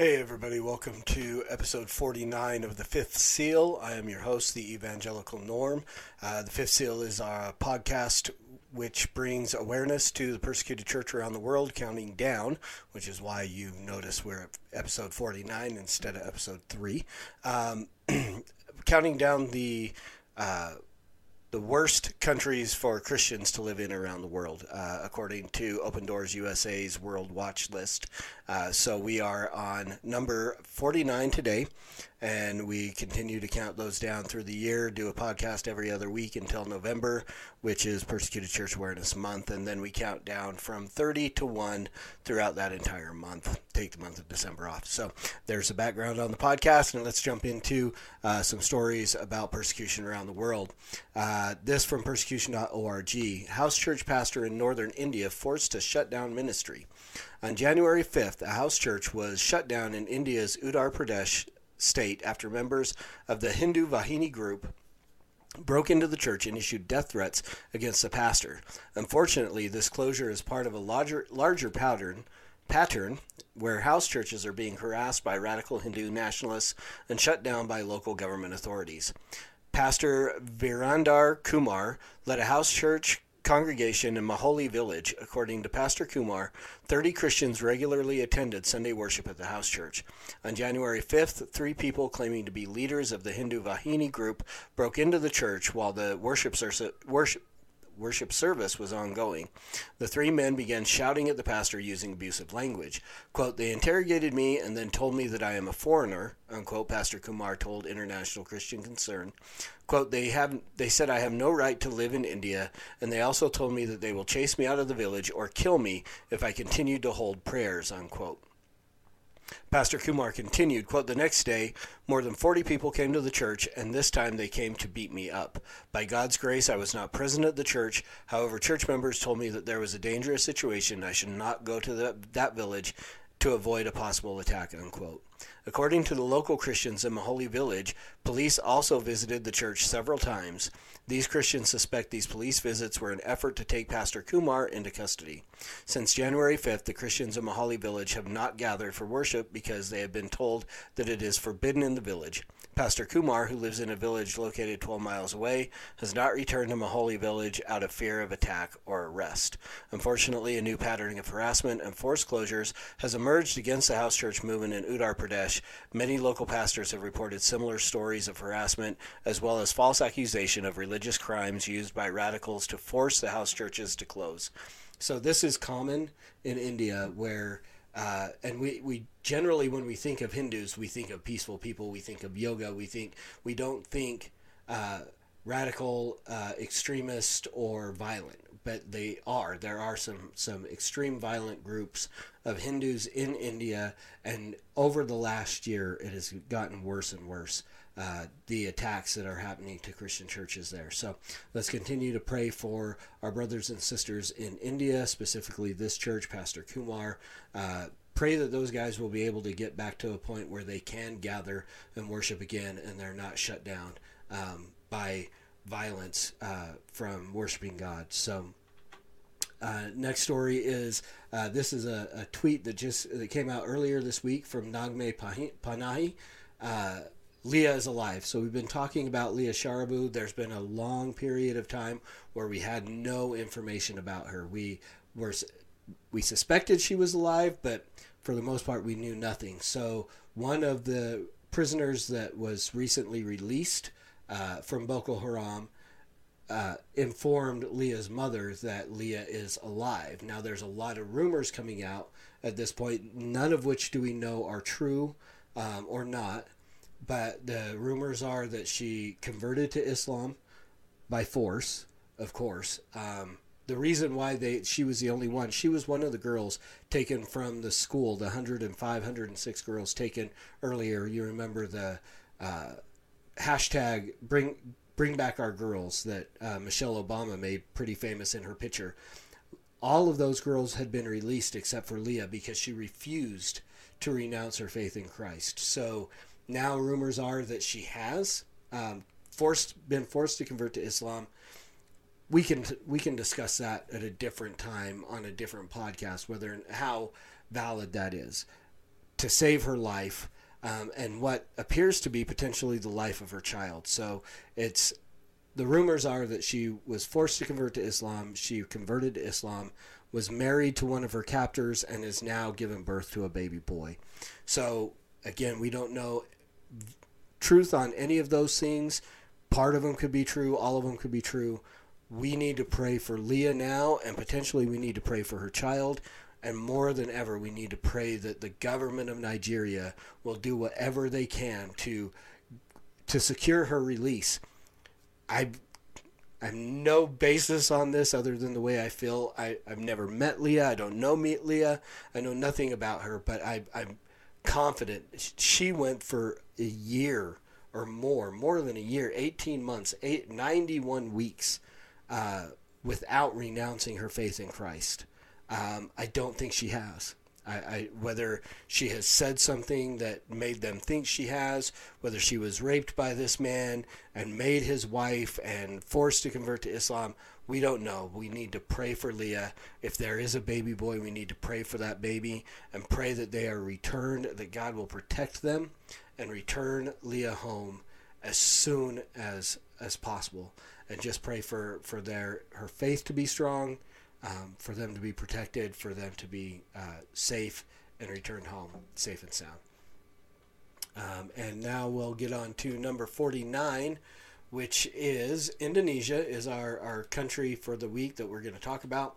Hey, everybody, welcome to episode 49 of The Fifth Seal. I am your host, the Evangelical Norm. Uh, the Fifth Seal is our podcast which brings awareness to the persecuted church around the world, counting down, which is why you notice we're at episode 49 instead of episode 3. Um, counting down the. Uh, the worst countries for Christians to live in around the world, uh, according to Open Doors USA's World Watch list. Uh, so we are on number 49 today, and we continue to count those down through the year, do a podcast every other week until November, which is Persecuted Church Awareness Month, and then we count down from 30 to 1 throughout that entire month. Take the month of December off. So there's a background on the podcast, and let's jump into uh, some stories about persecution around the world. Uh, this from persecution.org. House church pastor in northern India forced to shut down ministry. On January 5th, a house church was shut down in India's Uttar Pradesh state after members of the Hindu Vahini group broke into the church and issued death threats against the pastor. Unfortunately, this closure is part of a larger larger pattern pattern where house churches are being harassed by radical Hindu nationalists and shut down by local government authorities. Pastor Virandar Kumar led a house church congregation in Maholi village. According to Pastor Kumar, 30 Christians regularly attended Sunday worship at the house church. On January 5th, three people claiming to be leaders of the Hindu Vahini group broke into the church while the worship, service, worship worship service was ongoing. The three men began shouting at the pastor using abusive language. Quote, they interrogated me and then told me that I am a foreigner, unquote, Pastor Kumar told International Christian Concern. Quote, they have they said I have no right to live in India, and they also told me that they will chase me out of the village or kill me if I continue to hold prayers, unquote. Pastor Kumar continued, quote, The next day, more than 40 people came to the church, and this time they came to beat me up. By God's grace, I was not present at the church. However, church members told me that there was a dangerous situation. I should not go to the, that village to avoid a possible attack, unquote. According to the local Christians in Maholi village, police also visited the church several times. These Christians suspect these police visits were an effort to take Pastor Kumar into custody. Since January 5th, the Christians in Mahali village have not gathered for worship because they have been told that it is forbidden in the village. Pastor Kumar, who lives in a village located 12 miles away, has not returned to Maholi village out of fear of attack or arrest. Unfortunately, a new pattern of harassment and forced closures has emerged against the house church movement in Uttar Pradesh. Many local pastors have reported similar stories of harassment as well as false accusation of religious crimes used by radicals to force the house churches to close. So this is common in India where uh, and we, we generally, when we think of Hindus, we think of peaceful people. We think of yoga. We think we don't think uh, radical, uh, extremist, or violent. But they are. There are some some extreme violent groups of Hindus in India, and over the last year, it has gotten worse and worse. Uh, the attacks that are happening to Christian churches there. So let's continue to pray for our brothers and sisters in India, specifically this church, Pastor Kumar. Uh, pray that those guys will be able to get back to a point where they can gather and worship again and they're not shut down um, by violence uh, from worshiping God. So. Uh, next story is uh, this is a, a, tweet that just that came out earlier this week from Nagme Panahi. Uh, Leah is alive. So we've been talking about Leah Sharibu. There's been a long period of time where we had no information about her. We were we suspected she was alive, but for the most part we knew nothing. So one of the prisoners that was recently released uh, from Boko Haram uh, informed Leah's mother that Leah is alive. Now there's a lot of rumors coming out at this point, none of which do we know are true um, or not but the rumors are that she converted to Islam by force, of course. Um, the reason why they she was the only one she was one of the girls taken from the school the 105 106 girls taken earlier. You remember the uh, hashtag bring bring back our girls that uh, michelle obama made pretty famous in her picture. All of those girls had been released except for leah because she refused to renounce her faith in christ. So now rumors are that she has um, forced been forced to convert to islam. We can we can discuss that at a different time on a different podcast whether and how valid that is to save her life um, and what appears to be potentially the life of her child. So it's the rumors are that she was forced to convert to islam. She converted to islam was married to one of her captors and is now given birth to a baby boy. So again we don't know truth on any of those things part of them could be true all of them could be true we need to pray for Leah now, and potentially we need to pray for her child. And more than ever, we need to pray that the government of Nigeria will do whatever they can to to secure her release. I I have no basis on this other than the way I feel. I, I've never met Leah. I don't know meet Leah. I know nothing about her, but I, I'm confident she went for a year or more, more than a year, 18 months, eight, 91 weeks uh, without renouncing her faith in Christ. Um, I don't think she has. I, I, whether she has said something that made them think she has, whether she was raped by this man and made his wife and forced to convert to Islam, we don't know. We need to pray for Leah. If there is a baby boy, we need to pray for that baby and pray that they are returned, that God will protect them and return Leah home as soon as as possible and just pray for for their her faith to be strong, um, for them to be protected, for them to be uh, safe and returned home safe and sound. Um, and now we'll get on to number 49, which is Indonesia, is our, our country for the week that we're going to talk about.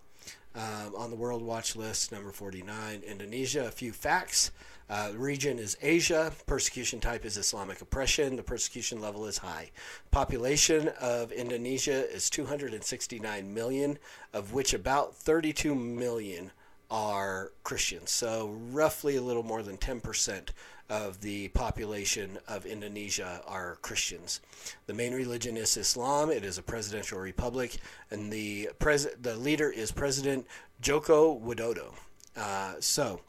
Um, on the World Watch list, number 49, Indonesia. A few facts. Uh, region is Asia. Persecution type is Islamic oppression. The persecution level is high. Population of Indonesia is 269 million, of which about 32 million are Christians. So, roughly a little more than 10% of the population of Indonesia are Christians. The main religion is Islam. It is a presidential republic, and the pres- the leader is President Joko Widodo. Uh, so,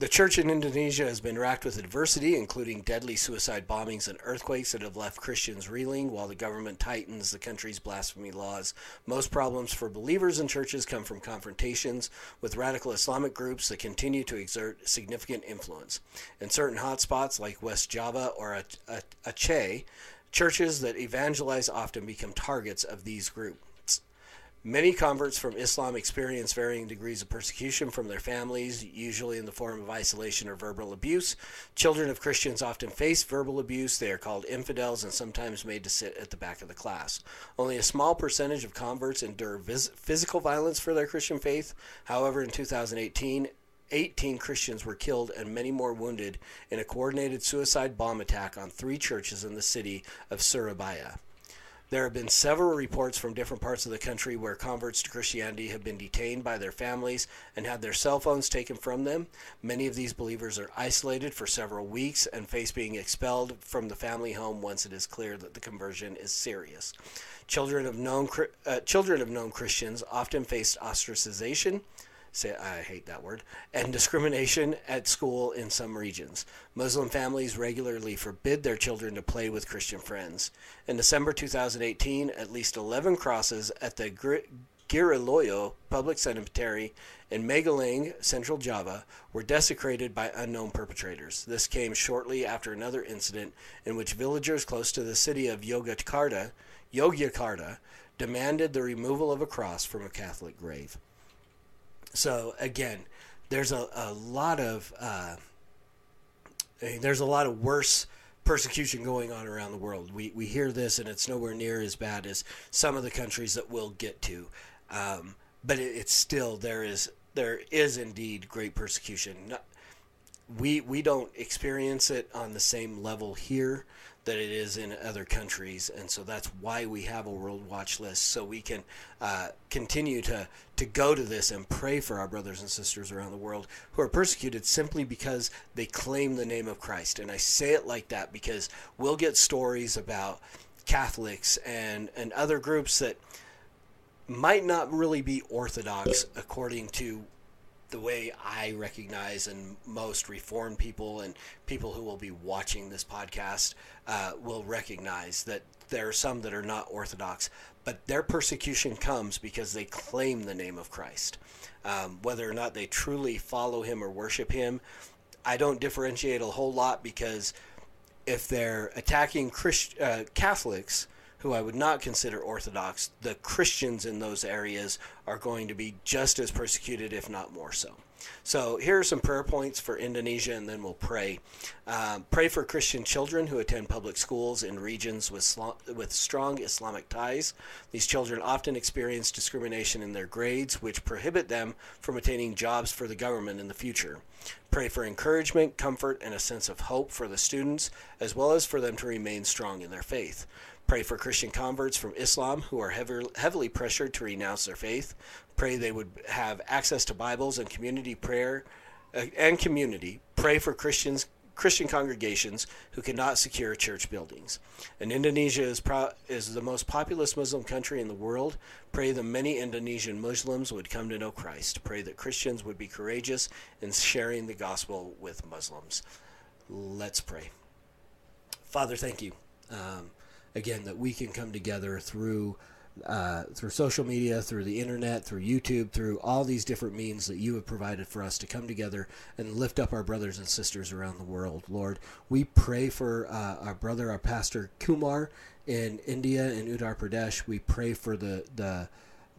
the church in Indonesia has been racked with adversity, including deadly suicide bombings and earthquakes that have left Christians reeling while the government tightens the country's blasphemy laws. Most problems for believers in churches come from confrontations with radical Islamic groups that continue to exert significant influence. In certain hotspots like West Java or Aceh, churches that evangelize often become targets of these groups. Many converts from Islam experience varying degrees of persecution from their families, usually in the form of isolation or verbal abuse. Children of Christians often face verbal abuse. They are called infidels and sometimes made to sit at the back of the class. Only a small percentage of converts endure vis- physical violence for their Christian faith. However, in 2018, 18 Christians were killed and many more wounded in a coordinated suicide bomb attack on three churches in the city of Surabaya. There have been several reports from different parts of the country where converts to Christianity have been detained by their families and had their cell phones taken from them. Many of these believers are isolated for several weeks and face being expelled from the family home once it is clear that the conversion is serious. Children of known uh, children of known Christians often face ostracization say I hate that word, and discrimination at school in some regions. Muslim families regularly forbid their children to play with Christian friends. In December 2018, at least 11 crosses at the Giriloyo Public Cemetery in Magelang, Central Java, were desecrated by unknown perpetrators. This came shortly after another incident in which villagers close to the city of Yogyakarta, Yogyakarta demanded the removal of a cross from a Catholic grave. So again, there's a, a lot of uh, there's a lot of worse persecution going on around the world. We we hear this, and it's nowhere near as bad as some of the countries that we'll get to. Um, but it, it's still there is there is indeed great persecution. We we don't experience it on the same level here that it is in other countries, and so that's why we have a world watch list, so we can uh, continue to to go to this and pray for our brothers and sisters around the world who are persecuted simply because they claim the name of Christ. And I say it like that because we'll get stories about Catholics and and other groups that might not really be orthodox according to the way I recognize and most reformed people and people who will be watching this podcast uh, will recognize that there are some that are not orthodox, but their persecution comes because they claim the name of Christ. Um, whether or not they truly follow him or worship him, I don't differentiate a whole lot because if they're attacking Christ, uh, Catholics, who I would not consider Orthodox, the Christians in those areas are going to be just as persecuted, if not more so. So here are some prayer points for Indonesia, and then we'll pray. Um, pray for Christian children who attend public schools in regions with with strong Islamic ties. These children often experience discrimination in their grades, which prohibit them from attaining jobs for the government in the future. Pray for encouragement, comfort, and a sense of hope for the students, as well as for them to remain strong in their faith. Pray for Christian converts from Islam who are heavily pressured to renounce their faith. Pray they would have access to Bibles and community prayer uh, and community. Pray for Christians Christian congregations who cannot secure church buildings. And Indonesia is, pro- is the most populous Muslim country in the world. Pray that many Indonesian Muslims would come to know Christ. Pray that Christians would be courageous in sharing the gospel with Muslims. Let's pray. Father, thank you. Um, again that we can come together through uh, through social media, through the internet, through YouTube, through all these different means that you have provided for us to come together and lift up our brothers and sisters around the world. Lord, we pray for uh, our brother, our pastor Kumar in India in Uttar Pradesh. We pray for the the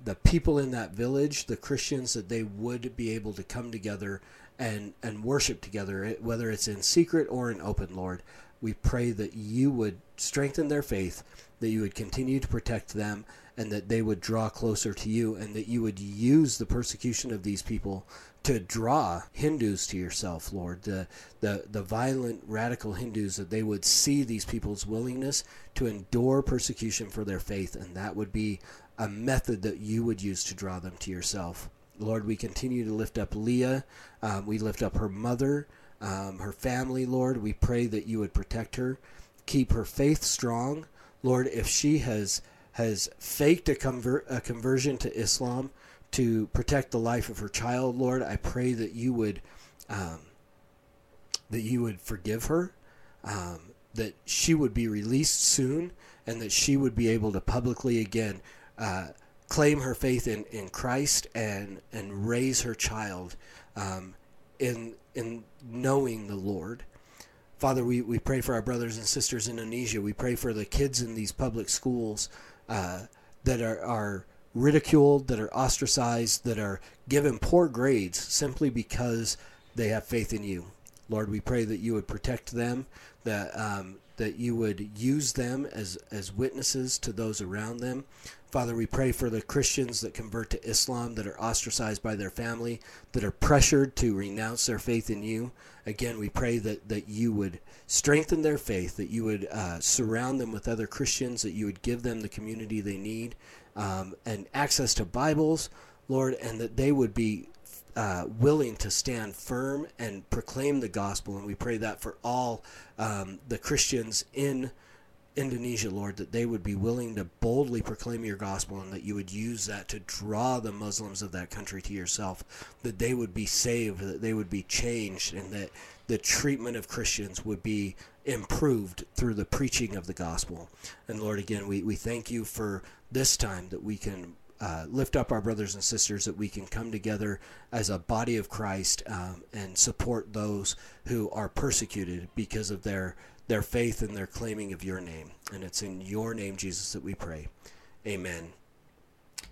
the people in that village, the Christians, that they would be able to come together and and worship together, whether it's in secret or in open. Lord, we pray that you would strengthen their faith, that you would continue to protect them, and that they would draw closer to you, and that you would use the persecution of these people to draw Hindus to yourself, Lord. The, the, the violent, radical Hindus, that they would see these people's willingness to endure persecution for their faith, and that would be a method that you would use to draw them to yourself. Lord, we continue to lift up Leah. Um, we lift up her mother um, her family, Lord. We pray that you would protect her, keep her faith strong, Lord. If she has has faked a, convert, a conversion to Islam to protect the life of her child, Lord, I pray that you would um, that you would forgive her, um, that she would be released soon, and that she would be able to publicly again. Uh, claim her faith in, in Christ and and raise her child um, in in knowing the Lord. Father, we, we pray for our brothers and sisters in Indonesia. We pray for the kids in these public schools uh, that are, are ridiculed, that are ostracized, that are given poor grades simply because they have faith in you. Lord, we pray that you would protect them, that um, that you would use them as as witnesses to those around them. Father, we pray for the Christians that convert to Islam, that are ostracized by their family, that are pressured to renounce their faith in you. Again, we pray that, that you would strengthen their faith, that you would uh, surround them with other Christians, that you would give them the community they need um, and access to Bibles, Lord, and that they would be uh, willing to stand firm and proclaim the gospel. And we pray that for all um, the Christians in Indonesia, Lord, that they would be willing to boldly proclaim your gospel and that you would use that to draw the Muslims of that country to yourself, that they would be saved, that they would be changed, and that the treatment of Christians would be improved through the preaching of the gospel. And Lord, again, we, we thank you for this time that we can uh, lift up our brothers and sisters, that we can come together as a body of Christ um, and support those who are persecuted because of their their faith and their claiming of your name. And it's in your name, Jesus, that we pray. Amen.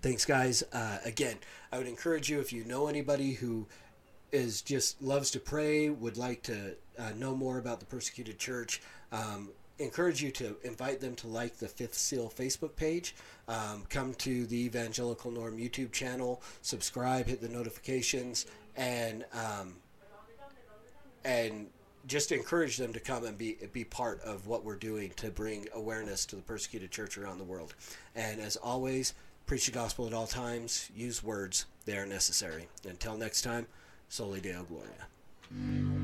Thanks, guys. Uh, again, I would encourage you if you know anybody who is just loves to pray, would like to uh, know more about the persecuted church, um, encourage you to invite them to like the Fifth Seal Facebook page. Um, come to the Evangelical Norm YouTube channel, subscribe, hit the notifications, and um, and just encourage them to come and be be part of what we're doing to bring awareness to the persecuted church around the world. And as always, preach the gospel at all times. Use words; they are necessary. Until next time, Soli Deo Gloria.